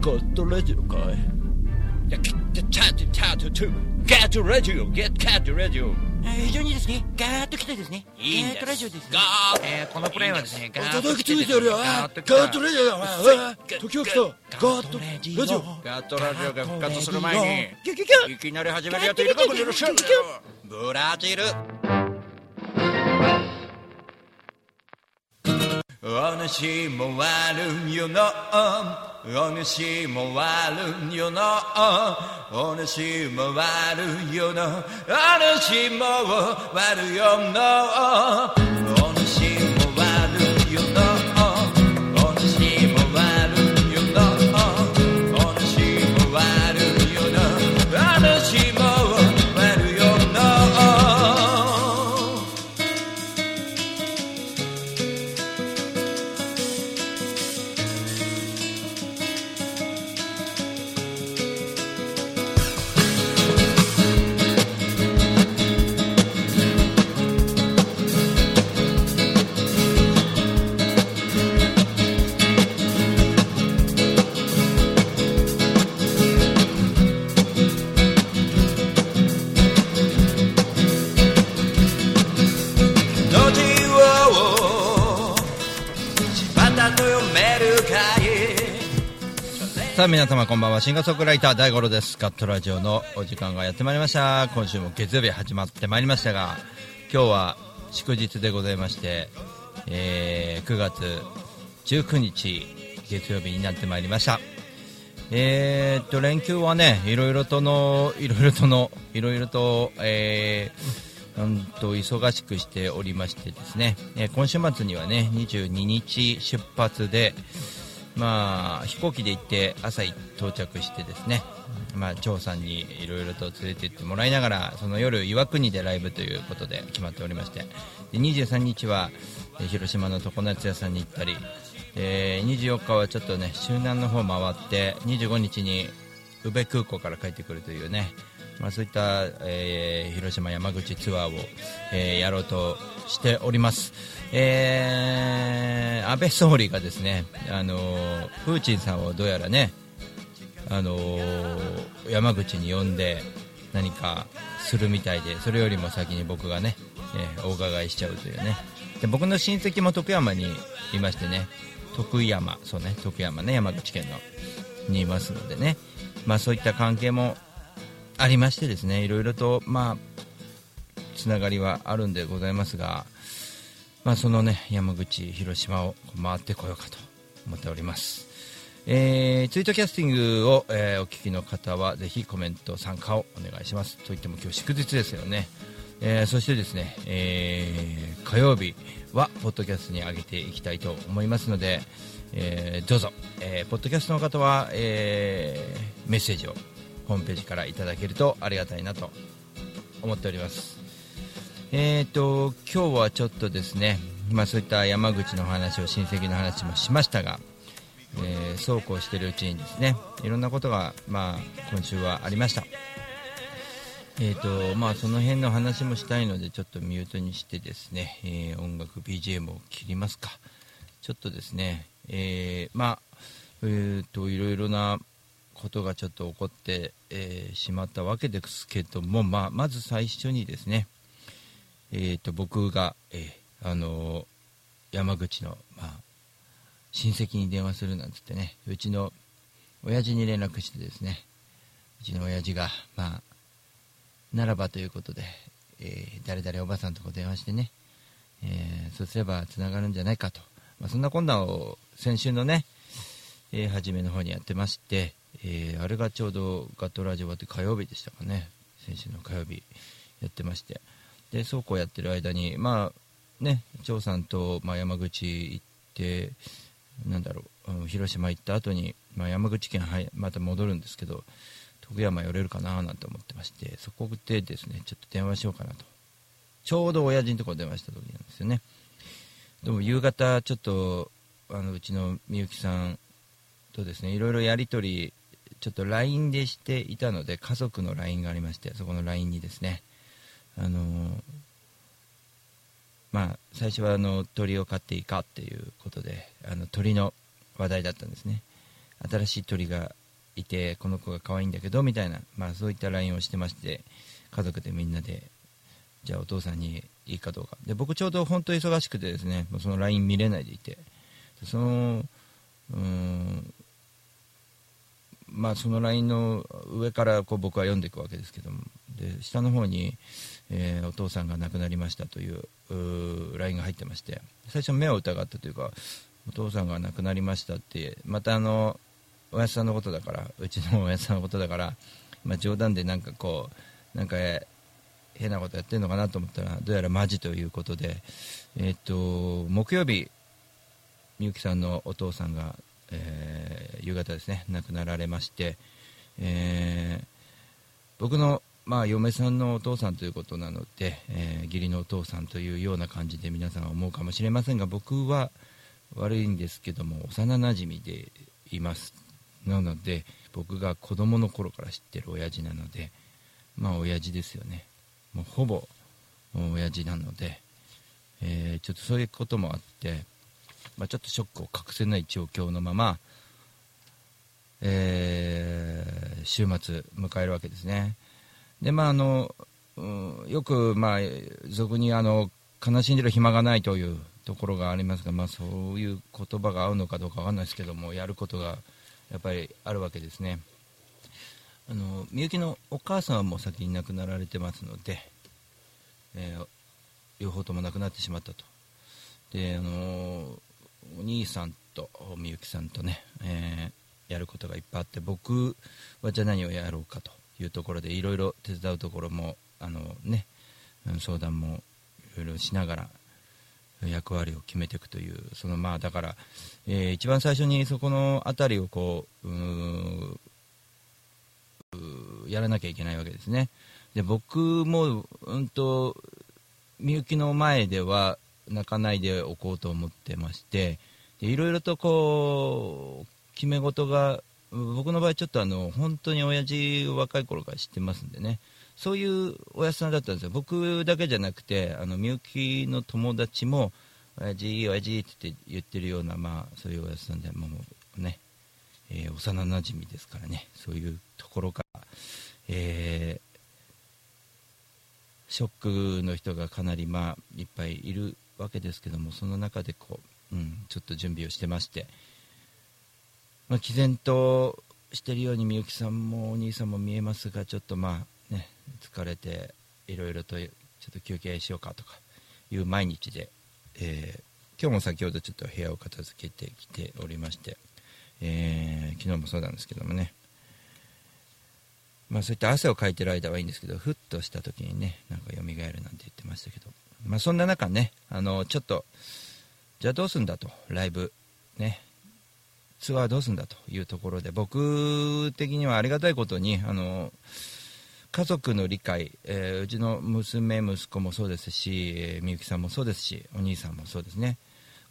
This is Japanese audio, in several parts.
ゴッドラジオかい。いや、ゲットチャートチャートトゥゲットラジオゲットゲットラジオ非常にですね、ガーッと来てですね、ガーッとラジオですね。ガーッえーこのプレイはですね、ガーッと叩きついてやるよガーッとラジオだガ時が来たガットラジオガットラジオが復活する前に、いきなり始めるやついるかもしれませんブラジルお主も悪いよなお主も悪よのお主も悪よのお主も悪よのお主もさあ皆様こんばんは。シンガーソングライター大五郎です。ガットラジオのお時間がやってまいりました。今週も月曜日始まってまいりましたが今日は祝日でございまして、えー9月19日月曜日になってまいりました。えーっと連休はねいろいろとのいろいろとのいろいろとえーうんと忙しくしておりましてですね、えー今週末にはね22日出発でまあ、飛行機で行って朝到着してですね、まあ、張さんにいろいろと連れて行ってもらいながらその夜、岩国でライブということで決まっておりましてで23日は広島の常夏屋さんに行ったり、え24日はちょっとね周南の方回って25日に宇部空港から帰ってくるというね、まあ、そういった、えー広島、山口ツアーを、えーやろうとしております、えー安倍総理がですね、あのプーチンさんをどうやらね、あの山口に呼んで何かするみたいでそれよりも先に僕がね、えーお伺いしちゃうというね。で僕の親戚も徳山にいましてね徳山そうね徳山ね山口県のにいますのでね、まあ、そういった関係もありましてですねいろいろとまあつながりはあるんでございますが、まあ、そのね山口広島を回ってこようかと思っております、えーツイートキャスティングを、えーお聞きの方はぜひコメント参加をお願いします。といっても今日祝日ですよね、えーそしてですね、えー火曜日はポッドキャストに上げていきたいと思いますので、えーどうぞ、えーポッドキャストの方は、えーメッセージをホームページからいただけるとありがたいなと思っております。えー、と今日はちょっとですね、まあ、そういった山口の話を親戚の話もしましたが、えーそうこうしているうちにですねいろんなことが、まあ、今週はありました、えーとまあ、その辺の話もしたいのでちょっとミュートにしてですね、えー音楽 BGM を切りますか。ちょっとですね、えーまあえー、といろいろなことがちょっと起こって、えーしまったわけですけども、まあ、まず最初にですね、えー、と僕が、えーあのー山口の、まあ、親戚に電話するなんつってねうちの親父に連絡してですねうちの親父が、まあ、ならばということで、えー誰々おばさんとこ電話してね、えーそうすればつながるんじゃないかと、まあ、そんな困難を先週のね、えー初めの方にやってまして、えあれがちょうどガットラジオ終わって火曜日でしたかね先週の火曜日やってまして。でそうこうやってる間にまあね張さんと、まあ、山口行ってなんだろう広島行った後に、まあ、山口県はいまた戻るんですけど徳山寄れるかななんて思ってましてそこでですねちょっと電話しようかなと。ちょうど親父のところ電話した時なんですよね。でも夕方ちょっとあのうちのみゆきさんとですねいろいろやり取りちょっと LINE でしていたので家族の LINE がありましてそこの LINE にですねあのまあ最初はあの鳥を飼っていいかっていうことであの鳥の話題だったんですね。新しい鳥がいてこの子が可愛いんだけどみたいな、まあ、そういった LINE をしてまして家族でみんなでじゃあお父さんにいいかどうか。で僕ちょうど本当に忙しくてですねその LINE 見れないでいてそのうんまあその LINE の上からこう僕は読んでいくわけですけども。で下の方に、えー、お父さんが亡くなりましたというう LINE が入ってまして最初目を疑ったというかお父さんが亡くなりましたってまたあのおやさんのことだからうちのおやさんのことだから、まあ、冗談でなんかこうなんか変なことやってるのかなと思ったらどうやらマジということで、えー、っと木曜日みゆきさんのお父さんが、えー、夕方ですね亡くなられまして、えー、僕の、まあ、嫁さんのお父さんということなので、えー、義理のお父さんというような感じで皆さんは思うかもしれませんが僕は悪いんですけども幼なじみでいます。なので僕が子供の頃から知ってる親父なのでまあ親父ですよね。もうほぼ親父なので、えー、ちょっとそういうこともあって、まあ、ちょっとショックを隠せない状況のまま、えー、週末迎えるわけですね。でまああの、よくまあ俗にあの悲しんでる暇がないというところがありますが、まあ、そういう言葉が合うのかどうか分かんないですけどもやることがやっぱりあるわけですね。あのみゆきのお母さんはもう先に亡くなられてますので、えー、両方とも亡くなってしまったと。であのお兄さんとみゆきさんとね、えー、やることがいっぱいあって僕はじゃあ何をやろうかと。いうところでいろいろ手伝うところもあのね相談もいろいろしながら役割を決めていくというそのまあだから、えー、一番最初にそこの辺りをこうやらなきゃいけないわけですね。で僕もうんとみゆきの前では泣かないでおこうと思ってましていろいろとこう決め事が僕の場合ちょっとあの本当に親父を若い頃から知ってますんでね。そういうおやつさんだったんですよ。僕だけじゃなくてあのみゆきの友達も親父親父って言ってるようなまあそういうおやつさんでもうね、えー、幼なじみですからね。そういうところから、えー、ショックの人がかなりまあいっぱいいるわけですけどもその中でこう、うん、ちょっと準備をしてまして、まあ、毅然としてるようにみゆきさんもお兄さんも見えますがちょっとまあね疲れていろいろとちょっと休憩しようかとかいう毎日で、えー、今日も先ほどちょっと部屋を片付けてきておりまして、えー、昨日もそうなんですけどもね。まあそういった汗をかいてる間はいいんですけどふっとした時にねなんか蘇るなんて言ってましたけど。まあそんな中ねあのちょっとじゃあどうすんだとライブねツアーどうすんだというところで僕的にはありがたいことにあの家族の理解、えー、うちの娘息子もそうですし、みゆきさんもそうですしお兄さんもそうですね。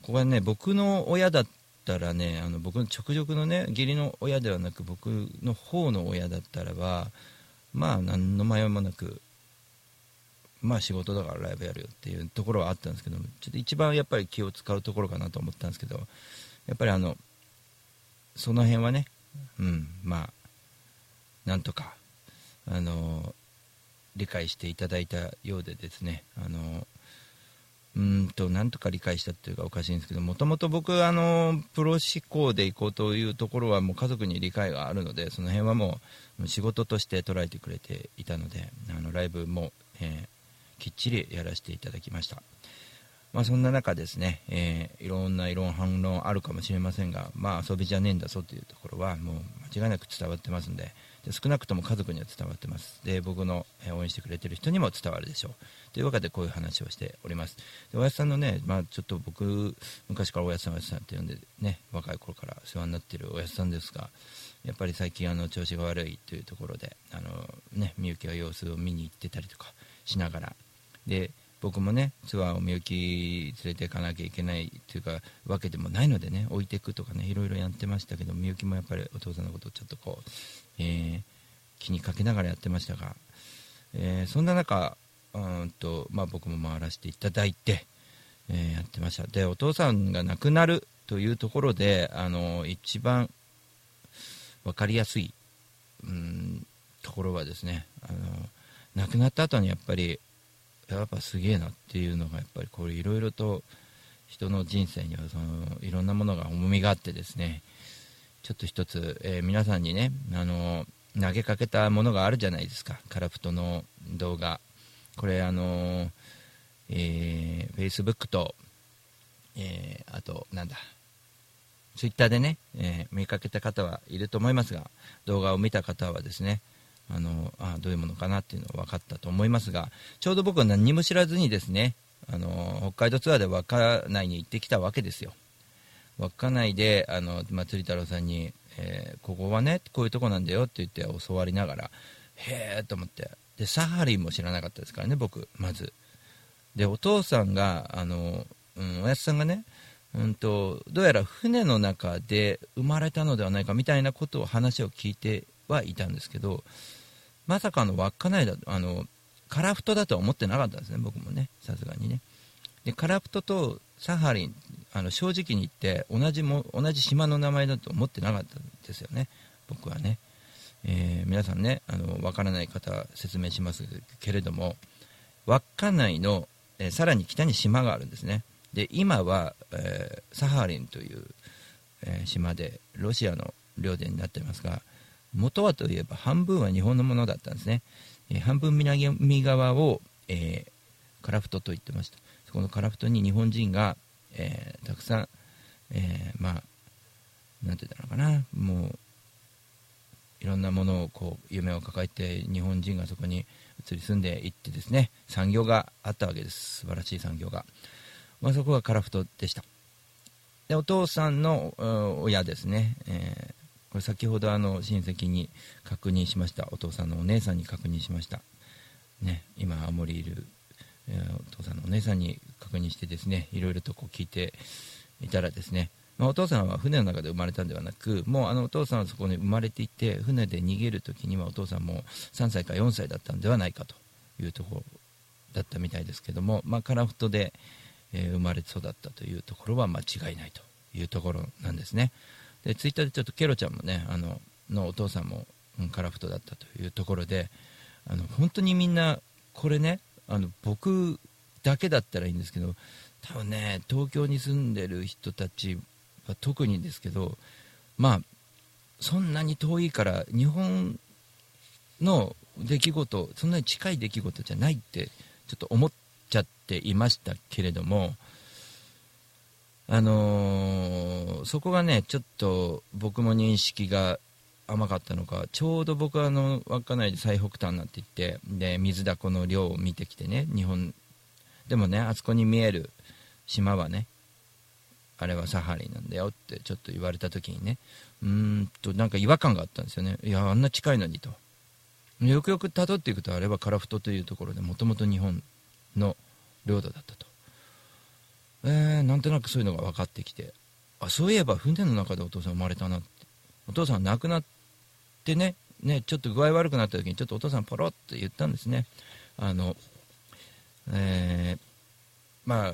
ここはね僕の親だったらねあの僕の直属のね義理の親ではなく僕の方の親だったらばまあ何の迷いもなくまあ仕事だからライブやるよっていうところはあったんですけどちょっと一番やっぱり気を使うところかなと思ったんですけどやっぱりあのその辺はねうんまあなんとかあの理解していただいたようでですねあのうんとなんとか理解したっていうかおかしいんですけどもともと僕あのプロ志向でいこうというところはもう家族に理解があるのでその辺はもう仕事として捉えてくれていたのであのライブも、えー、きっちりやらせていただきました。まあ、そんな中ですね、えー、いろんな異論反論あるかもしれませんが、まあ、遊びじゃねえんだぞというところはもう間違いなく伝わってますんで、で少なくとも家族には伝わってます。で僕の応援してくれてる人にも伝わるでしょう。というわけでこういう話をしております。でおやつさんのね、まあ、ちょっと僕昔からおやつさんおやつさんって呼んでね若い頃から世話になっているおやつさんですがやっぱり最近あの調子が悪いというところであのねみゆきが様子を見に行ってたりとかしながらで僕もねツアーをみゆき連れていかなきゃいけないというかわけでもないのでね置いていくとかねいろいろやってましたけどみゆきもやっぱりお父さんのことをちょっとこうえー、気にかけながらやってましたが、えー、そんな中うんと、まあ、僕も回らせていただいて、えー、やってました。でお父さんが亡くなるというところであの一番分かりやすい、うん、ところはですねあの亡くなった後にやっぱりやっぱすげえなっていうのがやっぱりこれいろいろと人の人生にはそのいろんなものが重みがあってですねちょっと一つ、えー、皆さんにねあの投げかけたものがあるじゃないですか。カラプトの動画。これあのえー、Facebook と、えー、あとなんだツイッターでね、えー、見かけた方はいると思いますが動画を見た方はですねあのあどういうものかなっていうのが分かったと思いますがちょうど僕は何も知らずにですねあの北海道ツアーで稚内に行ってきたわけですよ。稚内であの松太郎さんに、えー、ここはねこういうとこなんだよって言って教わりながらへえと思ってでサハリンも知らなかったですからね僕まず。でお父さんがあの、うん、おやつさんがねうんとどうやら船の中で生まれたのではないかみたいなことを話を聞いてはいたんですけどまさかの稚内だあのカラフトだとは思ってなかったんですね僕もねさすがにね。でカラフトとサハリンあの正直に言って同じも同じ島の名前だと思ってなかったんですよね僕はね、えー、皆さんねあの分からない方説明しますけれども稚内の、えー、さらに北に島があるんですね。で今は、えー、サハリンという、え島でロシアの領土になっていますが元はといえば半分は日本のものだったんですね、え半分南側を、えカラフトと言ってました。そこのカラフトに日本人が、えたくさん、えまあなんて言ったのかな。もういろんなものをこう夢を抱えて日本人がそこに移り住んでいってですね。産業があったわけです。素晴らしい産業が、まあ、そこがカラフトでした。でお父さんの親ですね、えー、これ先ほどあの親戚に確認しました。お父さんのお姉さんに確認しました。ね今青森いる、えー、お父さんのお姉さんに確認してですねいろいろとこう聞いていたらですねまあ、お父さんは船の中で生まれたんではなくもうあのお父さんはそこに生まれていて船で逃げるときにはお父さんも3歳か4歳だったんではないかというところだったみたいですけども、まあ、カラフトで、えー、生まれ育ったというところは間違いないというところなんですね。でツイッターでちょっとケロちゃんもねあののお父さんも、うん、カラフトだったというところであの本当にみんなこれねあの僕だけだったらいいんですけど多分ね東京に住んでる人たちは特にですけどまあそんなに遠いから日本の出来事そんなに近い出来事じゃないってちょっと思っちゃっていましたけれどもあのー、そこがねちょっと僕も認識が甘かったのかちょうど僕はあの稚内で最北端になっていってで水だこの量を見てきてね日本でもねあそこに見える島はねあれはサハリンなんだよってちょっと言われた時にねうーんとなんか違和感があったんですよね。いやあんな近いのにと。よくよく辿っていくとあれはカラフトというところでもともと日本の領土だったと。えー、なんとなくそういうのが分かってきて。あそういえば船の中でお父さん生まれたなって。お父さん亡くなってねねちょっと具合悪くなった時にちょっとお父さんポロって言ったんですね。あのえー、まあ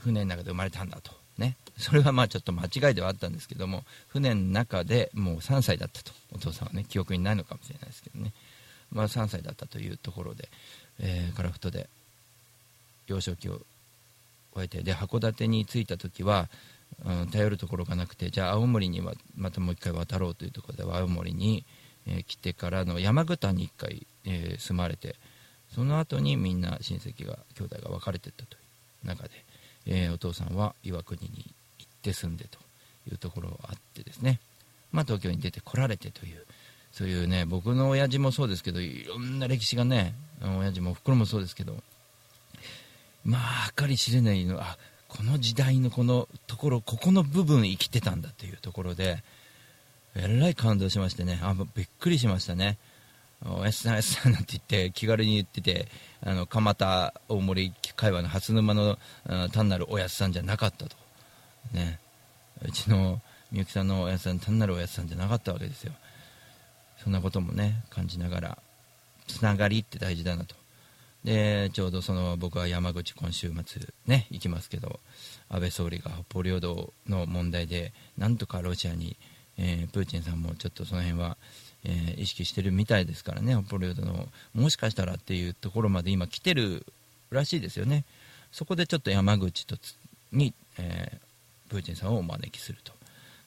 船の中で生まれたんだと、ね、それはまあちょっと間違いではあったんですけども船の中でもう3歳だったと。お父さんはね記憶にないのかもしれないですけどね、まあ、3歳だったというところで、えー、カラフトで幼少期を終えてで函館に着いた時は、うん、頼るところがなくてじゃあ青森にはまたもう一回渡ろうというところで青森に、えー、来てからの山形に1回、えー、住まれてその後にみんな親戚が兄弟が分かれてったという中で、えー、お父さんは岩国に行って住んでというところがあってですね、まあ、東京に出てこられてというそういうね僕の親父もそうですけどいろんな歴史がね親父もおふくろもそうですけどまあ計り知れないのあこの時代のこのところここの部分生きてたんだというところでえらい感動しましてね。あびっくりしましたね。おやすさんおやすさんなんて言って気軽に言っててあの蒲田大森会話の初沼の単なるおやすさんじゃなかったと、ね、うちのみゆきさんのおやすさん単なるおやすさんじゃなかったわけですよ。そんなこともね感じながらつながりって大事だなと。でちょうどその僕は山口今週末ね行きますけど安倍総理が北方領土の問題でなんとかロシアに、えープーチンさんもちょっとその辺は、えー意識してるみたいですからね北方領土のもしかしたらっていうところまで今来てるらしいですよね。そこでちょっと山口とに、えープーチンさんをお招きすると。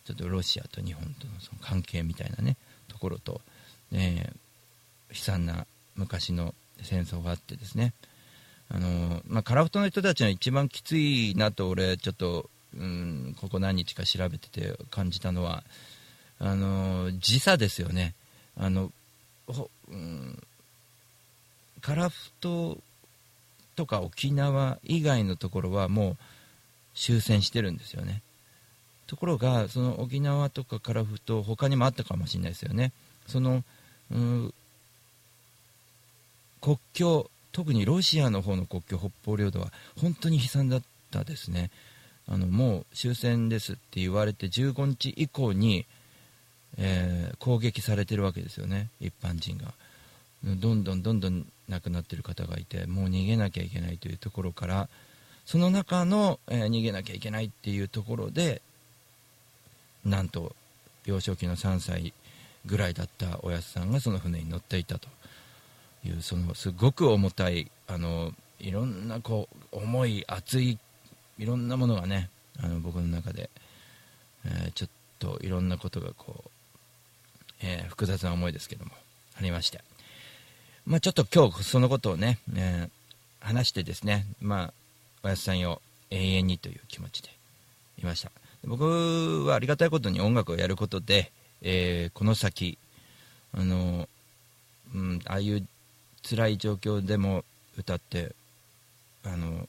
ちょっとロシアと日本とのその関係みたいなねところと、えー悲惨な昔の戦争があってですね。あのまあ、カラフトの人たちの一番きついなと俺ちょっと、うん、ここ何日か調べてて感じたのはあの時差ですよね。あの、うん、カラフトとか沖縄以外のところはもう終戦してるんですよね。ところがその沖縄とかカラフト他にもあったかもしれないですよね。その、うん、国境特にロシアの方の国境北方領土は本当に悲惨だったですね。あのもう終戦ですって言われて15日以降に、えー攻撃されてるわけですよね一般人が。どんどんどんどん亡くなってる方がいてもう逃げなきゃいけないというところからその中の、えー逃げなきゃいけないっていうところでなんと幼少期の3歳ぐらいだったおやすさんがその船に乗っていたと。いうそのすごく重たいあのいろんなこう重い熱いいろんなものがねあの僕の中で、えーちょっといろんなことがこう、えー複雑な思いですけどもありまして、まあ、ちょっと今日そのことをね、えー話してですね、まあ、おやすさんよ永遠にという気持ちでいました。僕はありがたいことに音楽をやることで、えーこの先あの、うん、ああいう辛い状況でも歌ってあの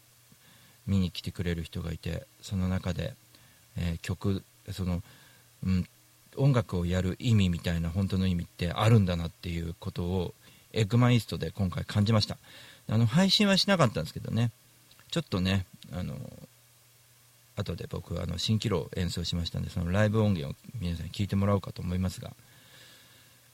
見に来てくれる人がいてその中で、えー曲その、うん、音楽をやる意味みたいな本当の意味ってあるんだなっていうことをエッグマンイーストで今回感じました。あの配信はしなかったんですけどね。ちょっとねあの後で僕はあの蜃気楼を演奏しましたんでそのライブ音源を皆さんに聞いてもらおうかと思いますが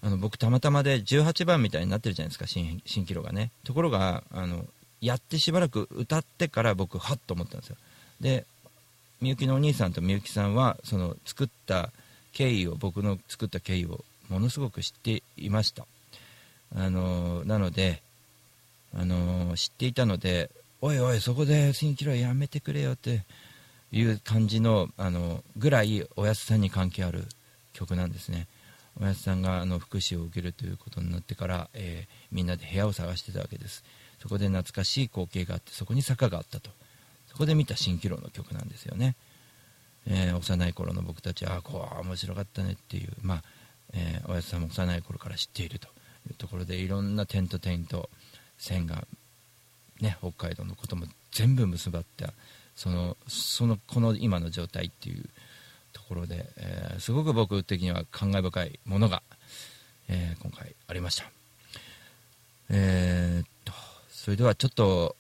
あの僕たまたまで18番みたいになってるじゃないですか蜃蜃気楼がね。ところがあのやってしばらく歌ってから僕はっと思ったんですよ。でみゆきのお兄さんとみゆきさんはその作った経緯を僕の作った経緯をものすごく知っていました。あのなのであの知っていたのでおいおいそこで蜃気楼やめてくれよっていう感じのあのぐらいおやすさんに関係ある曲なんですね。おやすさんがあの福祉を受けるということになってから、えーみんなで部屋を探してたわけです。そこで懐かしい光景があってそこに坂があったと。そこで見た蜃気楼の曲なんですよね、えー幼い頃の僕たちはあこう面白かったねっていうまあ、えーおやすさんも幼い頃から知っていると。いうところでいろんな点と点と線がね、北海道のことも全部結ばったそのそのこの今の状態っていうところで、えーすごく僕的には感慨深いものが、えー今回ありました。えーっとそれではちょっと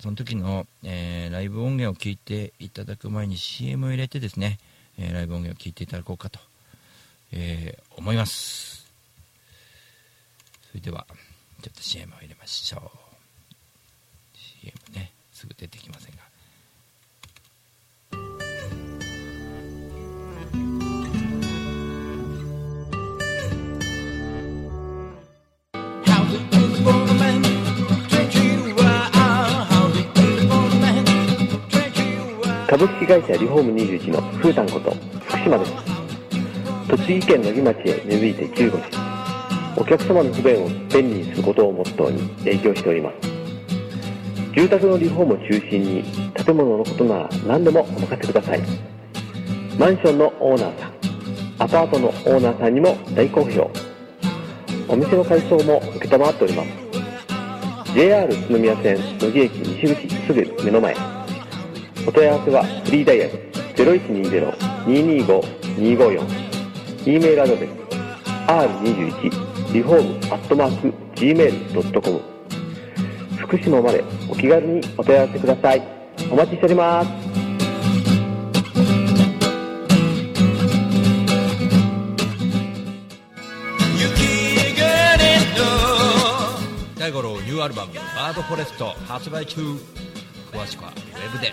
その時の、えーライブ音源を聞いていただく前に CM を入れてですね、えーライブ音源を聞いていただこうかと、えー思います。それではちょっと CM を入れましょう。CM ねすぐ出てきませんが。株式会社リフォーム21のふうたんこと福島です。栃木県野木町へ根付いて15年お客様の不便を便利にすることをモットーに営業しております。住宅のリフォームを中心に建物のことなら何でもお任せください。マンションのオーナーさんアパートのオーナーさんにも大好評。お店の改装も承っております。JR 宇都宮線野木駅西口すぐ目の前。お問い合わせはフリーダイヤル0120-225-254 e メールアドレス r21 リフォームアットマーク gmail.com 福島までお気軽にお問い合わせください。お待ちしております。大五郎ニューアルバム「バードフォレスト」発売中。詳しくはウェブで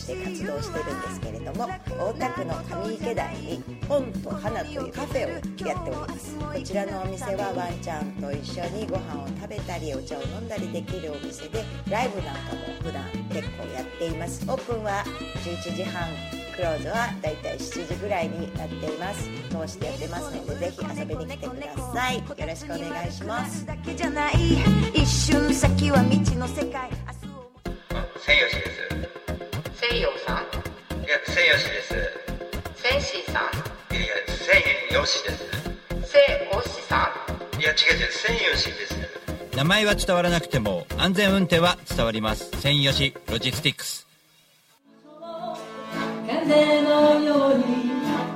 して活動してるんですけれども大田区の上池台に本と花というカフェをやっております。こちらのお店はワンちゃんと一緒にご飯を食べたりお茶を飲んだりできるお店でライブなんかも普段結構やっています。オープンは11時半クローズはだいたい7時ぐらいになっています。通してやってますのでぜひ遊びに来てください。よろしくお願いします。一瞬先は未知の世界。明日を千吉です西洋さん。いやですセンシーさん。いやですさん。いや違う違うです。名前は伝わらなくても安全運転は伝わります。専用しロジスティックス。風のように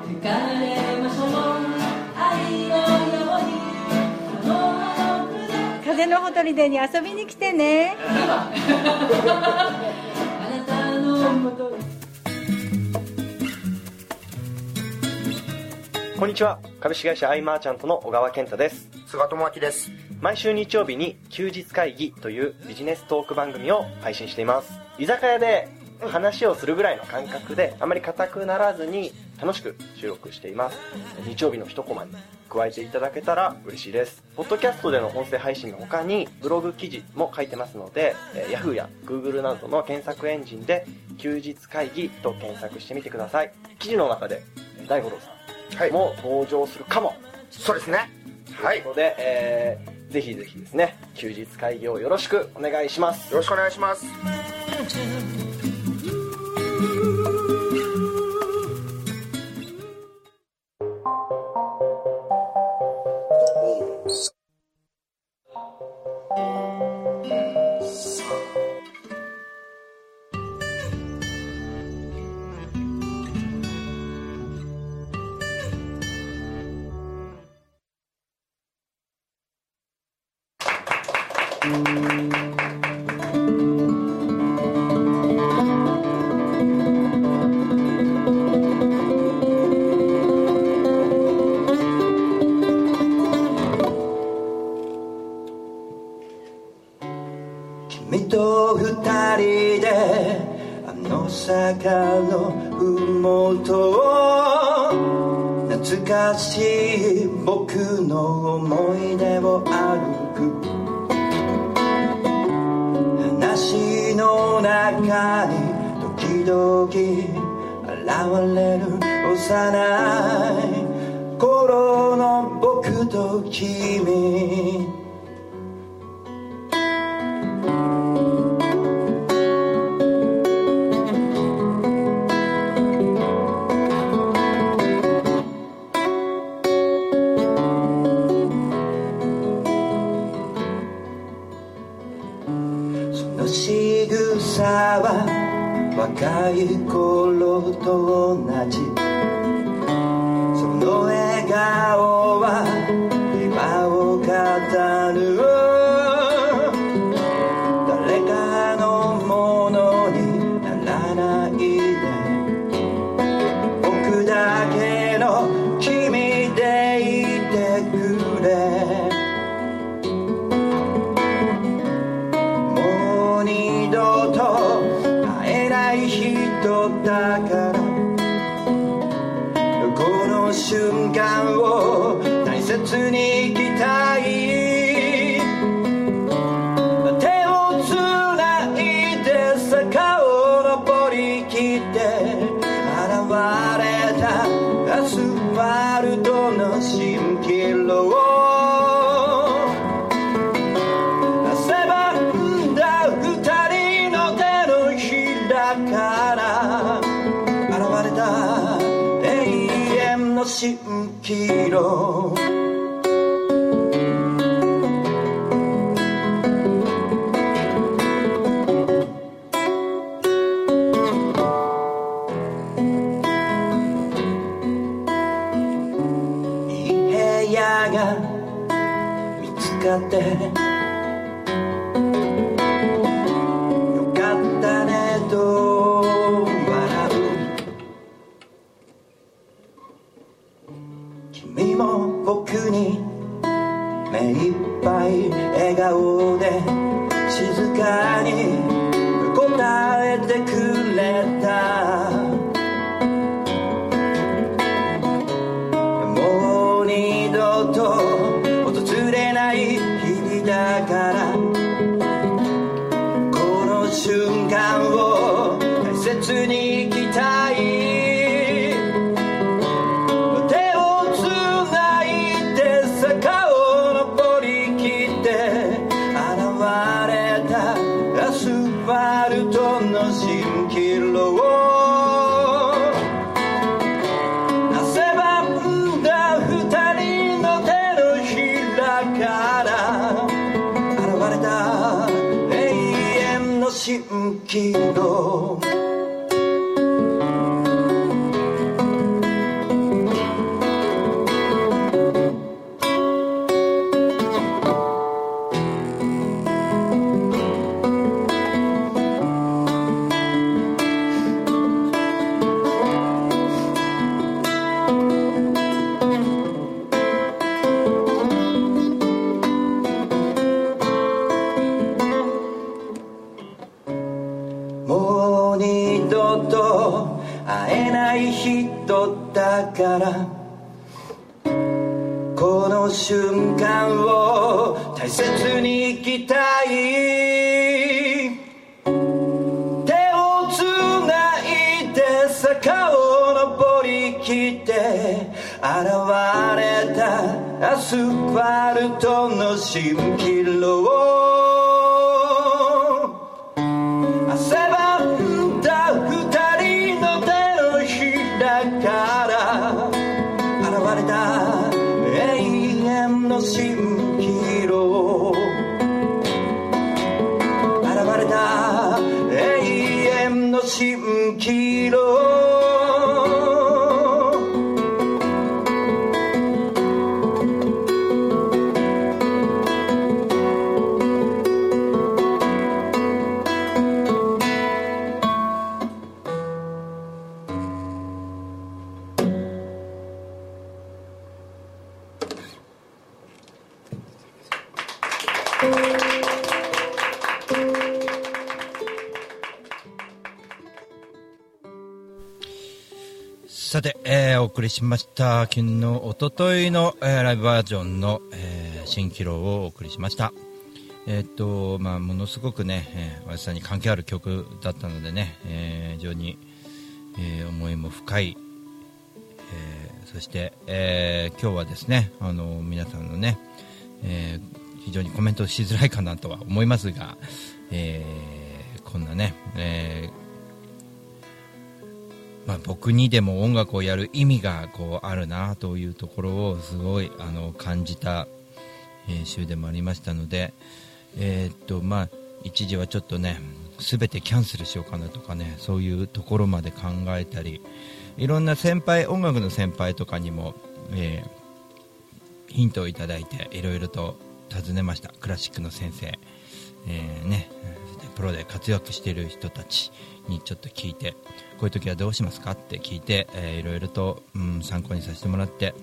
吹かれましょう愛のように風のほとりでに遊びに来てねこんにちは。株式会社アイマーチャントの小川健太です。菅智明です。毎週日曜日に休日会議というビジネストーク番組を配信しています。居酒屋で話をするぐらいの感覚であまり硬くならずに楽しく収録しています。日曜日の一コマに加えていただけたら嬉しいです。ポッドキャストでの音声配信の他にブログ記事も書いてますので、えー Yahoo や Google などの検索エンジンで休日会議と検索してみてください。記事の中でえー大五郎さんも登場するかも、そうですね。はい。ということで、えーぜひぜひですね休日会議をよろしくお願いします。よろしくお願いします に生きた僕に目いっぱい笑顔で静かに答えてくる気しました。昨日おとといの、えーライブバージョンの、えー新キロをお送りしました。えーっとまあものすごくね、えー、私さんに関係ある曲だったのでね、えー非常に、えー思いも深い、えーそして、えー今日はですねあの皆さんのね、えー非常にコメントしづらいかなとは思いますが、えーこんなね、えーまあ、僕にでも音楽をやる意味がこうあるなというところをすごいあの感じた、え週でもありましたので、えーっとまあ、一時はちょっとね全てキャンセルしようかなとかねそういうところまで考えたりいろんな先輩音楽の先輩とかにも、えーヒントをいただいていろいろと尋ねました。クラシックの先生、えーね、プロで活躍している人たちにちょっと聞いてこういう時はどうしますか？って聞いて、えーいろいろと、うん、参考にさせてもらって、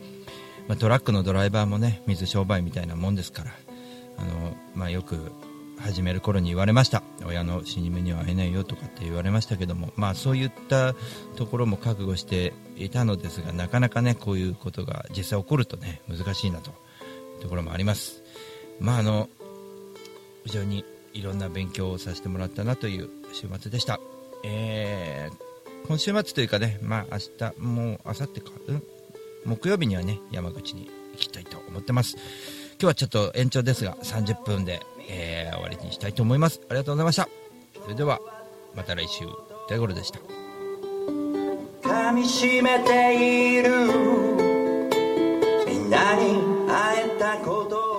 まあ、トラックのドライバーもね水商売みたいなもんですからあの、まあ、よく始める頃に言われました親の死に目には会えないよとかって言われましたけども、まあ、そういったところも覚悟していたのですがなかなかねこういうことが実際起こるとね難しいなというところもあります。まああの非常にいろんな勉強をさせてもらったなという週末でした。えー今週末というかね、まあ明日、もう明後日か、うん、木曜日にはね、山口に行きたいと思ってます。今日はちょっと延長ですが、30分で、えー終わりにしたいと思います。ありがとうございました。それでは、また来週、大五郎でした。噛みしめているみんなに会えたこと